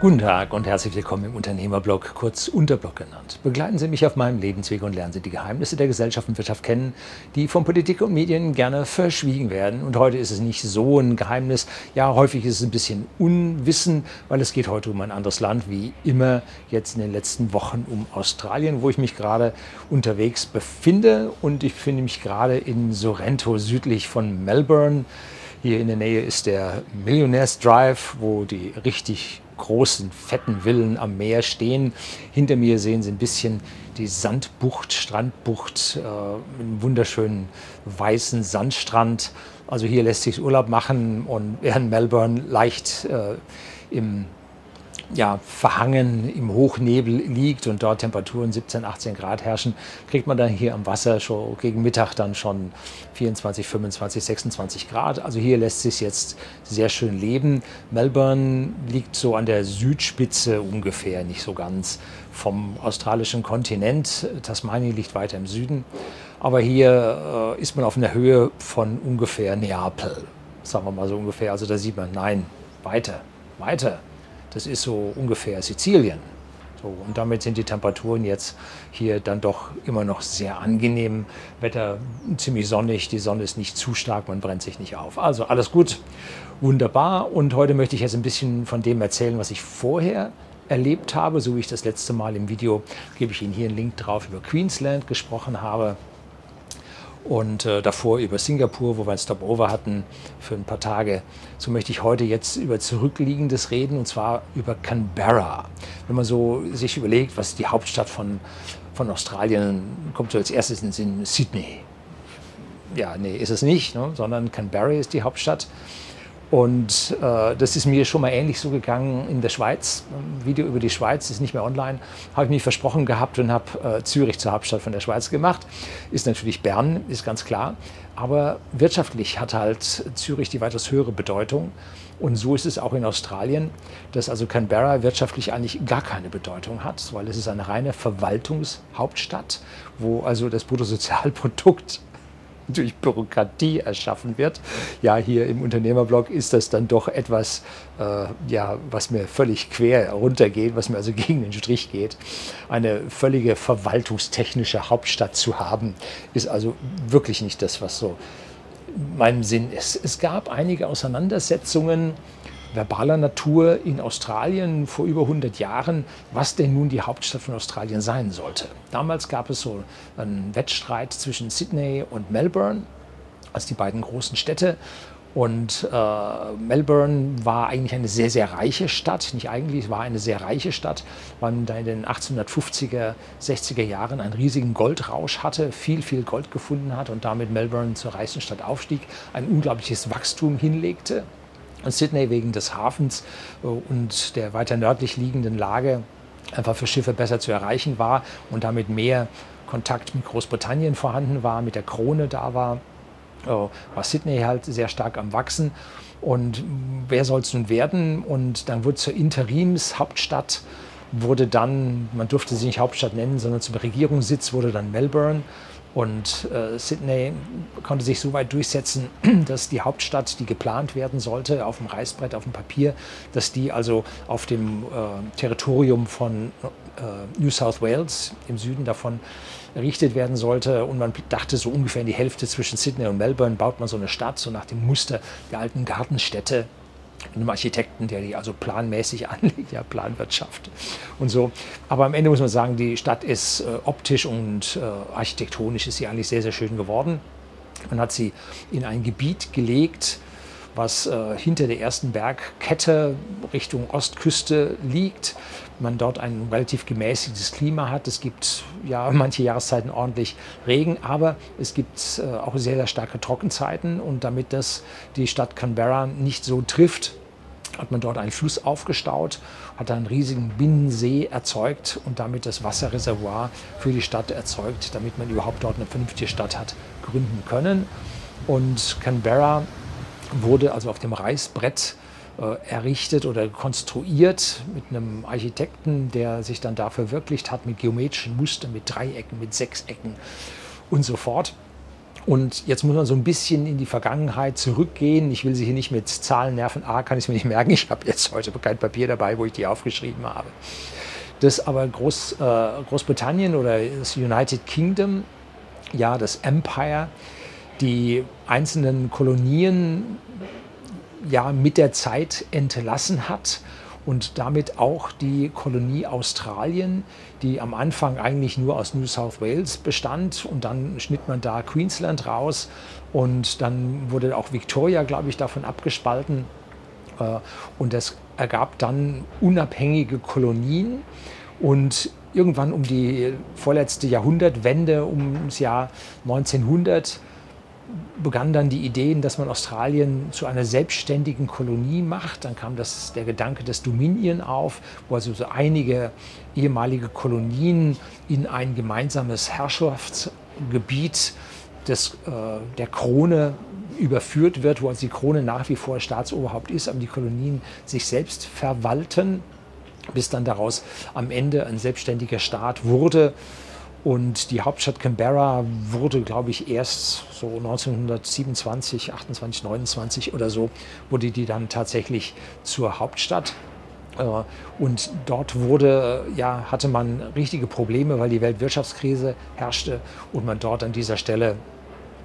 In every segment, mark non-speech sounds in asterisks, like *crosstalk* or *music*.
Guten Tag und herzlich willkommen im Unternehmerblog, kurz Unterblog genannt. Begleiten Sie mich auf meinem Lebensweg und lernen Sie die Geheimnisse der Gesellschaft und Wirtschaft kennen, die von Politik und Medien gerne verschwiegen werden. Und heute ist es nicht so ein Geheimnis. Ja, häufig ist es ein bisschen Unwissen, weil es geht heute um ein anderes Land, wie immer jetzt in den letzten Wochen um Australien, wo ich mich gerade unterwegs befinde. Und ich befinde mich gerade in Sorrento, südlich von Melbourne. Hier in der Nähe ist der Millionaires Drive, wo die richtig großen, fetten Villen am Meer stehen. Hinter mir sehen Sie ein bisschen die Sandbucht, Strandbucht, äh, einen wunderschönen weißen Sandstrand. Also hier lässt sich Urlaub machen und während Melbourne leicht äh, im ja, verhangen im Hochnebel liegt und dort Temperaturen 17, 18 Grad herrschen, kriegt man dann hier am Wasser schon gegen Mittag dann schon 24, 25, 26 Grad. Also hier lässt sich jetzt sehr schön leben. Melbourne liegt so an der Südspitze ungefähr, nicht so ganz vom australischen Kontinent. Tasmanien liegt weiter im Süden. Aber hier äh, ist man auf einer Höhe von ungefähr Neapel, sagen wir mal so ungefähr. Also da sieht man, nein, weiter, weiter das ist so ungefähr Sizilien. So, und damit sind die Temperaturen jetzt hier dann doch immer noch sehr angenehm. Wetter ziemlich sonnig, die Sonne ist nicht zu stark, man brennt sich nicht auf. Also alles gut, wunderbar. Und heute möchte ich jetzt ein bisschen von dem erzählen, was ich vorher erlebt habe, so wie ich das letzte Mal im Video, gebe ich Ihnen hier einen Link drauf, über Queensland gesprochen habe und äh, davor über Singapur, wo wir ein Stopover hatten für ein paar Tage. So möchte ich heute jetzt über Zurückliegendes reden und zwar über Canberra. Wenn man so sich überlegt, was die Hauptstadt von, von Australien, kommt so als erstes in Sydney. Ja, nee, ist es nicht, ne? sondern Canberra ist die Hauptstadt. Und äh, das ist mir schon mal ähnlich so gegangen in der Schweiz. Ein Video über die Schweiz ist nicht mehr online. Habe ich mich versprochen gehabt und habe äh, Zürich zur Hauptstadt von der Schweiz gemacht. Ist natürlich Bern, ist ganz klar. Aber wirtschaftlich hat halt Zürich die weitaus höhere Bedeutung. Und so ist es auch in Australien, dass also Canberra wirtschaftlich eigentlich gar keine Bedeutung hat, weil es ist eine reine Verwaltungshauptstadt, wo also das Bruttosozialprodukt *laughs* durch Bürokratie erschaffen wird. Ja, hier im Unternehmerblog ist das dann doch etwas, äh, ja, was mir völlig quer runtergeht, was mir also *laughs* gegen den Strich geht. Eine völlige verwaltungstechnische Hauptstadt zu haben, ist also wirklich nicht das, was so meinem Sinn ist. Es gab einige Auseinandersetzungen verbaler Natur in Australien vor über 100 Jahren, was denn nun die Hauptstadt von Australien sein sollte. Damals gab es so einen Wettstreit zwischen Sydney und Melbourne als die beiden großen Städte. Und äh, Melbourne war eigentlich eine sehr, sehr reiche Stadt. Nicht eigentlich, es war eine sehr reiche Stadt, weil man da in den 1850er, 60er Jahren einen riesigen Goldrausch hatte, viel, viel Gold gefunden hat und damit Melbourne zur reichsten Stadt aufstieg, ein unglaubliches Wachstum hinlegte. Sydney wegen des Hafens äh, und der weiter nördlich liegenden Lage einfach für Schiffe besser zu erreichen war und damit mehr Kontakt mit Großbritannien vorhanden war, mit der Krone da war, äh, war Sydney halt sehr stark am Wachsen. Und wer soll es nun werden? Und dann wurde zur Interimshauptstadt, wurde dann, man durfte sie nicht Hauptstadt nennen, sondern zum Regierungssitz wurde dann Melbourne. Und äh, Sydney konnte sich so weit durchsetzen, *clears throat* dass die Hauptstadt, die geplant werden sollte, auf dem Reißbrett, auf dem Papier, dass die also auf dem äh, Territorium von äh, New South Wales, im Süden davon, errichtet werden sollte. Und man dachte, so ungefähr in die Hälfte zwischen Sydney und Melbourne baut man so eine Stadt, so nach dem Muster der alten Gartenstädte einem Architekten, der die also planmäßig *laughs* anlegt, ja, Planwirtschaft und so. Aber am Ende muss man sagen, die Stadt ist äh, optisch und äh, architektonisch ist sie eigentlich sehr, sehr schön geworden. Man hat sie in ein Gebiet gelegt, was äh, hinter der ersten Bergkette Richtung Ostküste liegt. Man dort ein relativ gemäßigtes Klima hat. Es gibt ja *laughs* manche Jahreszeiten ordentlich Regen, aber es gibt äh, auch sehr, sehr starke Trockenzeiten. Und damit das die Stadt Canberra nicht so trifft, hat man dort einen Fluss aufgestaut, hat einen riesigen Binnensee erzeugt und damit das Wasserreservoir für die Stadt erzeugt, damit man überhaupt dort eine vernünftige Stadt hat gründen können. Und Canberra wurde also auf dem Reißbrett äh, errichtet oder konstruiert mit einem Architekten, der sich dann da verwirklicht hat mit geometrischen Mustern, mit Dreiecken, mit Sechsecken und so fort. Und jetzt muss man so ein bisschen in die Vergangenheit zurückgehen. Ich will sie hier nicht mit Zahlen nerven. A, kann ich es mir nicht merken. Ich habe jetzt heute kein Papier dabei, wo ich die aufgeschrieben habe. Das aber Groß, äh, Großbritannien oder das United Kingdom, ja, das Empire, die einzelnen Kolonien ja mit der Zeit entlassen hat und damit auch die Kolonie Australien, die am Anfang eigentlich nur aus New South Wales bestand. Und dann schnitt man da Queensland raus. Und dann wurde auch Victoria, glaube ich, davon abgespalten. Äh, und das ergab dann unabhängige Kolonien. Und irgendwann um die vorletzte Jahrhundertwende, ums Jahr 1900, begannen dann die Ideen, dass man Australien zu einer selbstständigen Kolonie macht. Dann kam das, der Gedanke des Dominion auf, wo also so einige ehemalige Kolonien in ein gemeinsames Herrschaftsgebiet des, äh, der Krone überführt wird, wo also die Krone nach wie vor Staatsoberhaupt ist, aber die Kolonien sich selbst verwalten, bis dann daraus am Ende ein selbstständiger Staat wurde. Und die Hauptstadt Canberra wurde, glaube ich, erst so 1927, 28, 29 oder so, wurde die dann tatsächlich zur Hauptstadt. Äh, und dort wurde, ja, hatte man richtige Probleme, weil die Weltwirtschaftskrise herrschte und man dort an dieser Stelle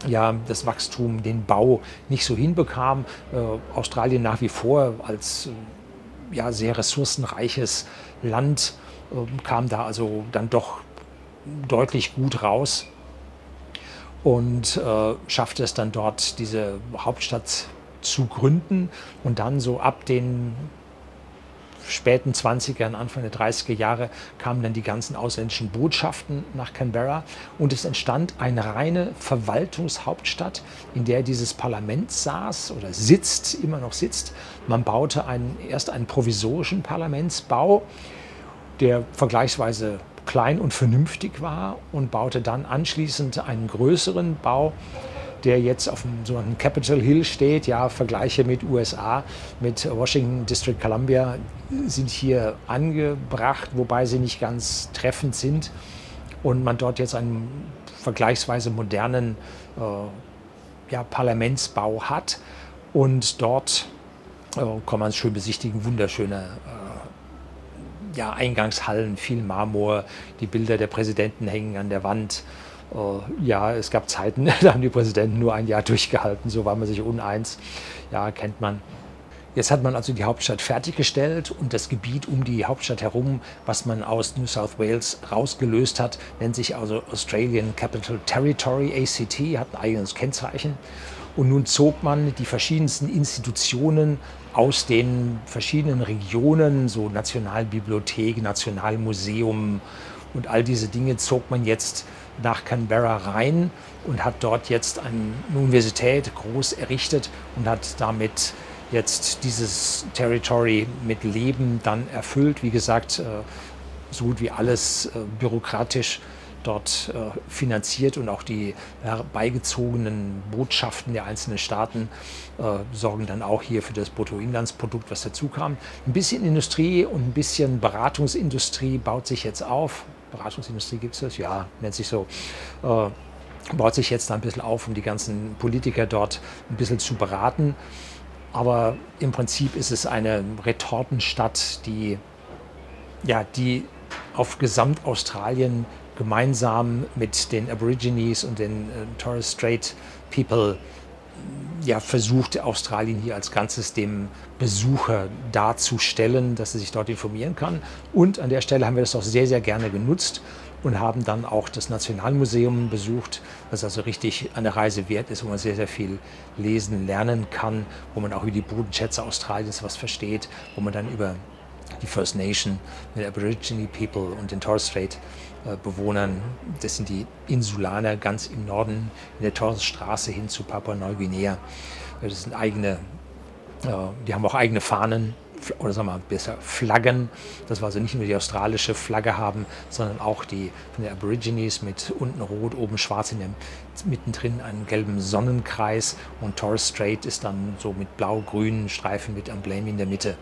ja, das Wachstum, den Bau nicht so hinbekam. Äh, Australien nach wie vor als ja, sehr ressourcenreiches Land äh, kam da also dann doch deutlich gut raus und äh, schaffte es dann dort, diese Hauptstadt zu gründen und dann so ab den späten 20er, Anfang der 30er Jahre kamen dann die ganzen ausländischen Botschaften nach Canberra und es entstand eine reine Verwaltungshauptstadt, in der dieses Parlament saß oder sitzt, immer noch sitzt. Man baute einen, erst einen provisorischen Parlamentsbau, der vergleichsweise klein und vernünftig war und baute dann anschließend einen größeren Bau, der jetzt auf dem sogenannten Capitol Hill steht. Ja, Vergleiche mit USA, mit Washington District Columbia sind hier angebracht, wobei sie nicht ganz treffend sind und man dort jetzt einen vergleichsweise modernen äh, ja, Parlamentsbau hat und dort äh, kann man es schön besichtigen, wunderschöne äh, ja, Eingangshallen, viel Marmor, die Bilder der Präsidenten hängen an der Wand. Äh, ja, es gab Zeiten, *laughs* da haben die Präsidenten nur ein Jahr durchgehalten, so war man sich uneins. Ja, kennt man. Jetzt hat man also die Hauptstadt fertiggestellt und das Gebiet um die Hauptstadt herum, was man aus New South Wales rausgelöst hat, nennt sich also Australian Capital Territory, ACT, hat ein eigenes Kennzeichen. Und nun zog man die verschiedensten Institutionen aus den verschiedenen Regionen, so Nationalbibliothek, Nationalmuseum und all diese Dinge zog man jetzt nach Canberra rein und hat dort jetzt eine Universität groß errichtet und hat damit jetzt dieses Territory mit Leben dann erfüllt. Wie gesagt, äh, so gut wie alles äh, bürokratisch dort äh, finanziert und auch die herbeigezogenen Botschaften der einzelnen Staaten äh, sorgen dann auch hier für das Bruttoinlandsprodukt, was dazu kam. Ein bisschen Industrie und ein bisschen Beratungsindustrie baut sich jetzt auf. Beratungsindustrie gibt es das? Ja, nennt sich so. Äh, baut sich jetzt ein bisschen auf, um die ganzen Politiker dort ein bisschen zu beraten. Aber im Prinzip ist es eine Retortenstadt, die, ja, die auf Gesamtaustralien gemeinsam mit den Aborigines und den äh, Torres Strait People ja, versucht, Australien hier als Ganzes dem Besucher darzustellen, dass er sich dort informieren kann. Und an der Stelle haben wir das auch sehr, sehr gerne genutzt und haben dann auch das Nationalmuseum besucht, was also richtig eine Reise wert ist, wo man sehr, sehr viel lesen, lernen kann, wo man auch über die Bodenschätze Australiens was versteht, wo man dann über die First Nation, den Aborigine People und den Torres Strait Bewohnern. Das sind die Insulaner ganz im Norden in der Torresstraße hin zu Papua-Neuguinea. Das sind eigene, äh, die haben auch eigene Fahnen oder sagen wir mal besser Flaggen, dass wir also nicht nur die australische Flagge haben, sondern auch die von den Aborigines mit unten rot, oben schwarz, in dem, mittendrin einen gelben Sonnenkreis und Torres Strait ist dann so mit blau-grünen Streifen mit Emblem in der Mitte.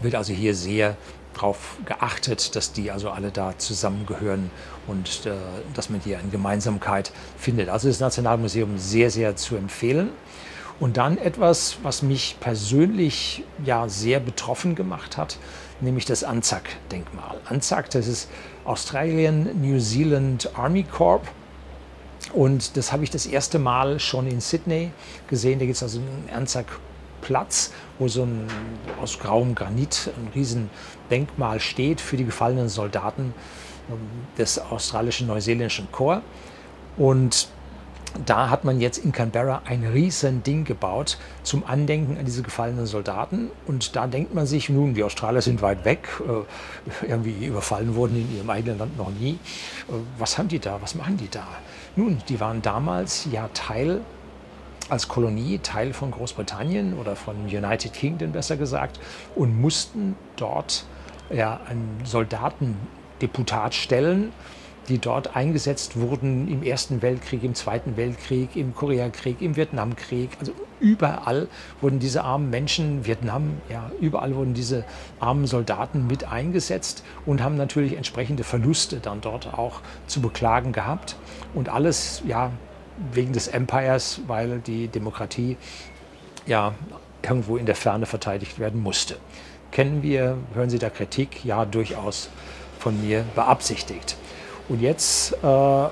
Wird also hier sehr darauf geachtet, dass die also alle da zusammengehören und äh, dass man hier eine Gemeinsamkeit findet. Also das Nationalmuseum sehr, sehr zu empfehlen. Und dann etwas, was mich persönlich ja sehr betroffen gemacht hat, nämlich das ANZAC-Denkmal. ANZAC, das ist Australian New Zealand Army Corps. Und das habe ich das erste Mal schon in Sydney gesehen. Da gibt es also einen ANZAC-Platz, wo so ein aus grauem Granit ein riesen Denkmal steht für die gefallenen Soldaten ähm, des australischen neuseeländischen Korps. Und da hat man jetzt in Canberra ein riesen Ding gebaut zum Andenken an diese gefallenen Soldaten. Und da denkt man sich, nun, die Australier sind weit weg, äh, irgendwie überfallen wurden in ihrem eigenen Land noch nie. Äh, was haben die da? Was machen die da? Nun, die waren damals ja Teil als Kolonie Teil von Großbritannien oder von United Kingdom besser gesagt und mussten dort ja, ein Soldatendeputat stellen die dort eingesetzt wurden im Ersten Weltkrieg, im Zweiten Weltkrieg, im Koreakrieg, im Vietnamkrieg. Also überall wurden diese armen Menschen, Vietnam, ja, überall wurden diese armen Soldaten mit eingesetzt und haben natürlich entsprechende Verluste dann dort auch zu beklagen gehabt. Und alles, ja, wegen des Empires, weil die Demokratie ja irgendwo in der Ferne verteidigt werden musste. Kennen wir, hören Sie da Kritik? Ja, durchaus von mir beabsichtigt. Und jetzt äh,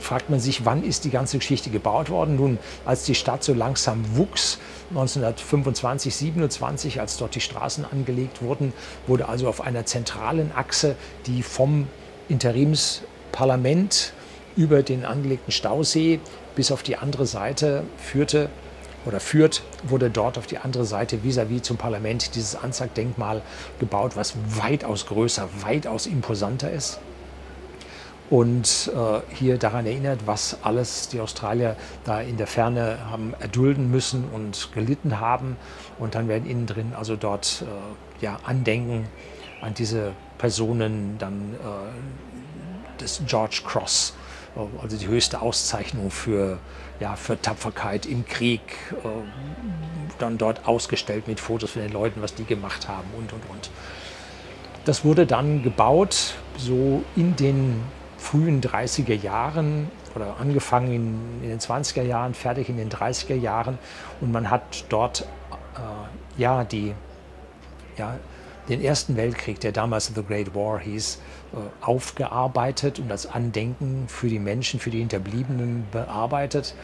fragt man sich, wann ist die ganze Geschichte gebaut worden? Nun, als die Stadt so langsam wuchs, 1925, 27, als dort die Straßen angelegt wurden, wurde also auf einer zentralen Achse, die vom Interimsparlament über den angelegten Stausee bis auf die andere Seite führte oder führt, wurde dort auf die andere Seite vis-à-vis -vis zum Parlament dieses Anzagdenkmal gebaut, was weitaus größer, weitaus imposanter ist und äh, hier daran erinnert, was alles die Australier da in der Ferne haben erdulden müssen und gelitten haben. Und dann werden innen drin also dort äh, ja, Andenken an diese Personen, dann äh, das George Cross, also die höchste Auszeichnung für, ja, für Tapferkeit im Krieg, äh, dann dort ausgestellt mit Fotos von den Leuten, was die gemacht haben und, und, und. Das wurde dann gebaut, so in den frühen 30er Jahren oder angefangen in, in, den 20er Jahren, fertig in den 30er Jahren. Und man hat dort äh, ja, die, ja, den Ersten Weltkrieg, der damals The Great War hieß, äh, aufgearbeitet und als Andenken für die Menschen, für die Hinterbliebenen bearbeitet.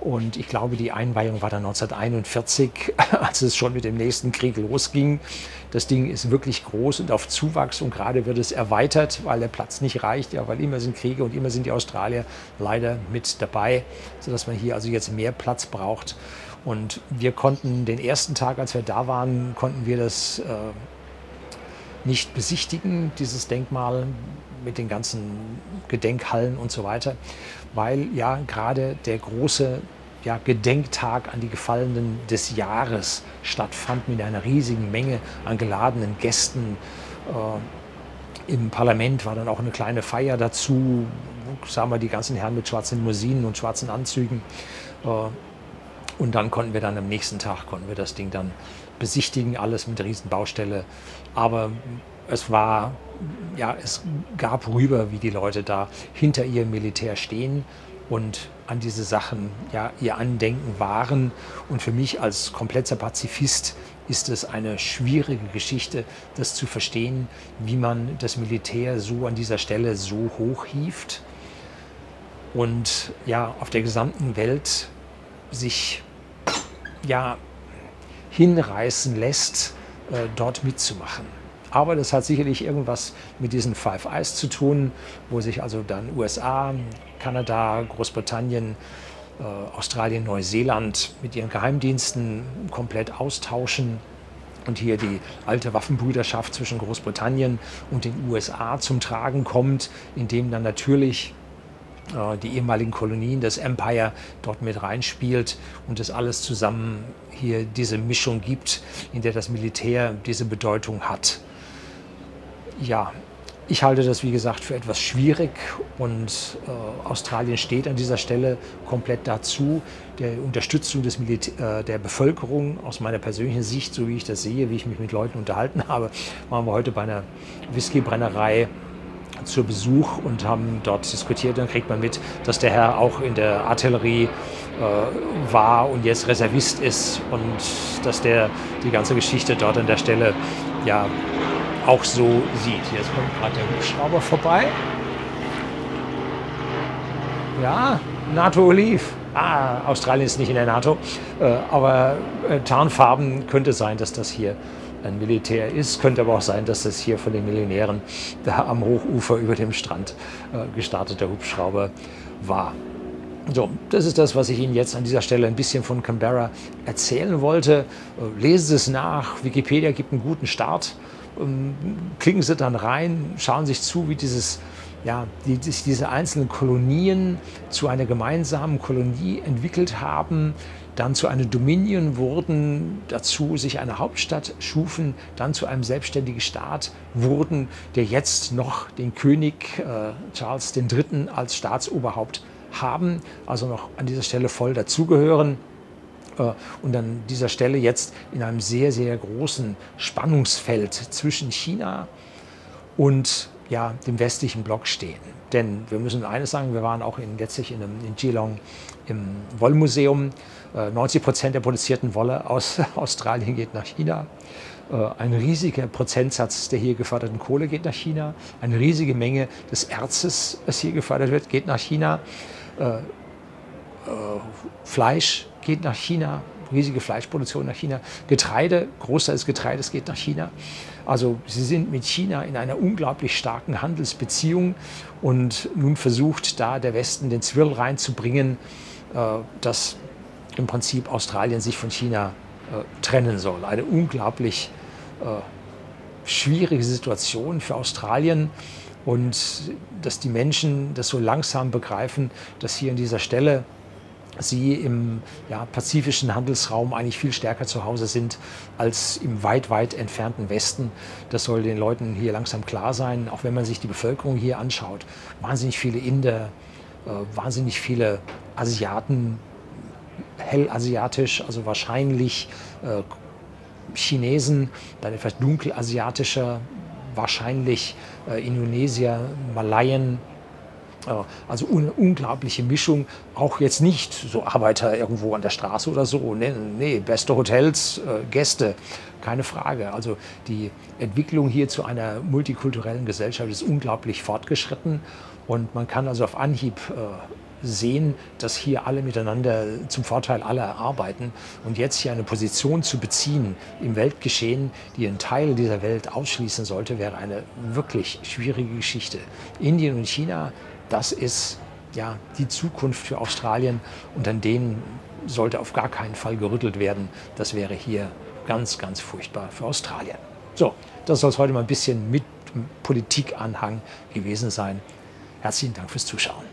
Und ich glaube, die Einweihung war dann 1941, *laughs* als es schon mit dem nächsten Krieg losging. Das Ding ist wirklich groß und auf Zuwachs und gerade wird es erweitert, weil der Platz nicht reicht, ja, weil immer sind Kriege und immer sind die Australier leider mit dabei, sodass man hier also jetzt mehr Platz braucht. Und wir konnten den ersten Tag, als wir da waren, konnten wir das äh, nicht besichtigen, dieses Denkmal mit den ganzen Gedenkhallen und so weiter, weil ja gerade der große ja, Gedenktag an die Gefallenen des Jahres stattfand mit einer riesigen Menge an geladenen Gästen. Äh, Im Parlament war dann auch eine kleine Feier dazu, sahen wir die ganzen Herren mit schwarzen Limousinen und schwarzen Anzügen. Äh, und dann konnten wir dann am nächsten Tag konnten wir das Ding dann besichtigen, alles mit riesen Baustelle. Aber es war, ja, es gab rüber, wie die Leute da hinter ihrem Militär stehen und an diese Sachen ja ihr Andenken waren. Und für mich als kompletter Pazifist ist es eine schwierige Geschichte, das zu verstehen, wie man das Militär so an dieser Stelle so hoch hieft und ja auf der gesamten Welt sich ja hinreißen lässt, äh, dort mitzumachen. Aber das hat sicherlich irgendwas mit diesen Five Eyes zu tun, wo sich also dann USA, Kanada, Großbritannien, äh, Australien, Neuseeland mit ihren Geheimdiensten komplett austauschen und hier die alte Waffenbrüderschaft zwischen Großbritannien und den USA zum Tragen kommt, indem dann natürlich die ehemaligen Kolonien, das Empire dort mit reinspielt und das alles zusammen hier diese Mischung gibt, in der das Militär diese Bedeutung hat. Ja, Ich halte das, wie gesagt, für etwas schwierig und äh, Australien steht an dieser Stelle komplett dazu, der Unterstützung des Militä äh, der Bevölkerung aus meiner persönlichen Sicht, so wie ich das sehe, wie ich mich mit Leuten unterhalten *laughs* habe, waren wir heute bei einer Whiskybrennerei zu Besuch und haben dort diskutiert. Dann kriegt man mit, dass der Herr auch in der Artillerie äh, war und jetzt Reservist ist und dass der die ganze Geschichte dort an der Stelle ja auch so sieht. Jetzt kommt gerade der Hubschrauber vorbei. Ja, NATO Olive. Ah, Australien ist nicht in der NATO, äh, aber äh, Tarnfarben könnte sein, dass das hier ein Militär ist. Könnte aber auch sein, dass das hier von den Millionären da am Hochufer über dem Strand äh, gestarteter Hubschrauber war. So, das ist das, was ich Ihnen jetzt an dieser Stelle ein bisschen von Canberra erzählen wollte. Lesen Sie es nach. Wikipedia gibt einen guten Start. Ähm, klicken Sie dann rein, schauen sich zu, wie dieses, ja, die, diese einzelnen Kolonien zu einer gemeinsamen Kolonie entwickelt haben, dann zu einem Dominion wurden, dazu sich eine Hauptstadt schufen, dann zu einem selbstständigen Staat wurden, der jetzt noch den König äh, Charles III. als Staatsoberhaupt haben, also noch an dieser Stelle voll dazugehören. Äh, und an dieser Stelle jetzt in einem sehr, sehr großen Spannungsfeld zwischen China und ja, dem westlichen Block stehen. Denn wir müssen eines sagen, wir waren auch in, letztlich in, in Geelong im Wollmuseum. 90 äh, Prozent der produzierten Wolle aus *laughs* Australien geht nach China. Äh, ein riesiger Prozentsatz der hier geförderten Kohle geht nach China. Eine riesige Menge des Erzes, das hier gefördert wird, geht nach China. Fleisch geht nach China, riesige Fleischproduktion nach China. Getreide, Großteil des Getreides geht nach China. Also sie sind mit China in einer unglaublich starken Handelsbeziehung und nun versucht da der Westen den Zwirl reinzubringen, äh, dass im Prinzip Australien sich von China äh, trennen soll. Eine unglaublich äh, schwierige Situation für Australien und dass die Menschen das so langsam begreifen, dass hier an dieser Stelle sie im ja, pazifischen Handelsraum eigentlich viel stärker zu Hause sind als im weit, weit entfernten Westen. Das soll den Leuten hier langsam klar sein, auch wenn man sich die Bevölkerung hier anschaut. Wahnsinnig viele Inder, äh, wahnsinnig viele Asiaten, hellasiatisch, also wahrscheinlich äh, Chinesen, dann etwas dunkelasiatischer, wahrscheinlich äh, Indonesier, Malayen, also eine unglaubliche Mischung, auch jetzt nicht so Arbeiter irgendwo an der Straße oder so. Nee, nee beste Hotels, äh, Gäste, keine Frage. Also die Entwicklung hier zu einer multikulturellen Gesellschaft ist unglaublich fortgeschritten und man kann also auf Anhieb äh, sehen, dass hier alle miteinander zum Vorteil aller arbeiten. Und jetzt hier eine Position zu beziehen im Weltgeschehen, die einen Teil dieser Welt ausschließen sollte, wäre eine wirklich schwierige Geschichte. Indien und China das ist ja die Zukunft für Australien und an denen sollte auf gar keinen Fall gerüttelt werden. Das wäre hier ganz, ganz furchtbar für Australien. So, das soll es heute mal ein bisschen mit Politikanhang gewesen sein. Herzlichen Dank fürs Zuschauen.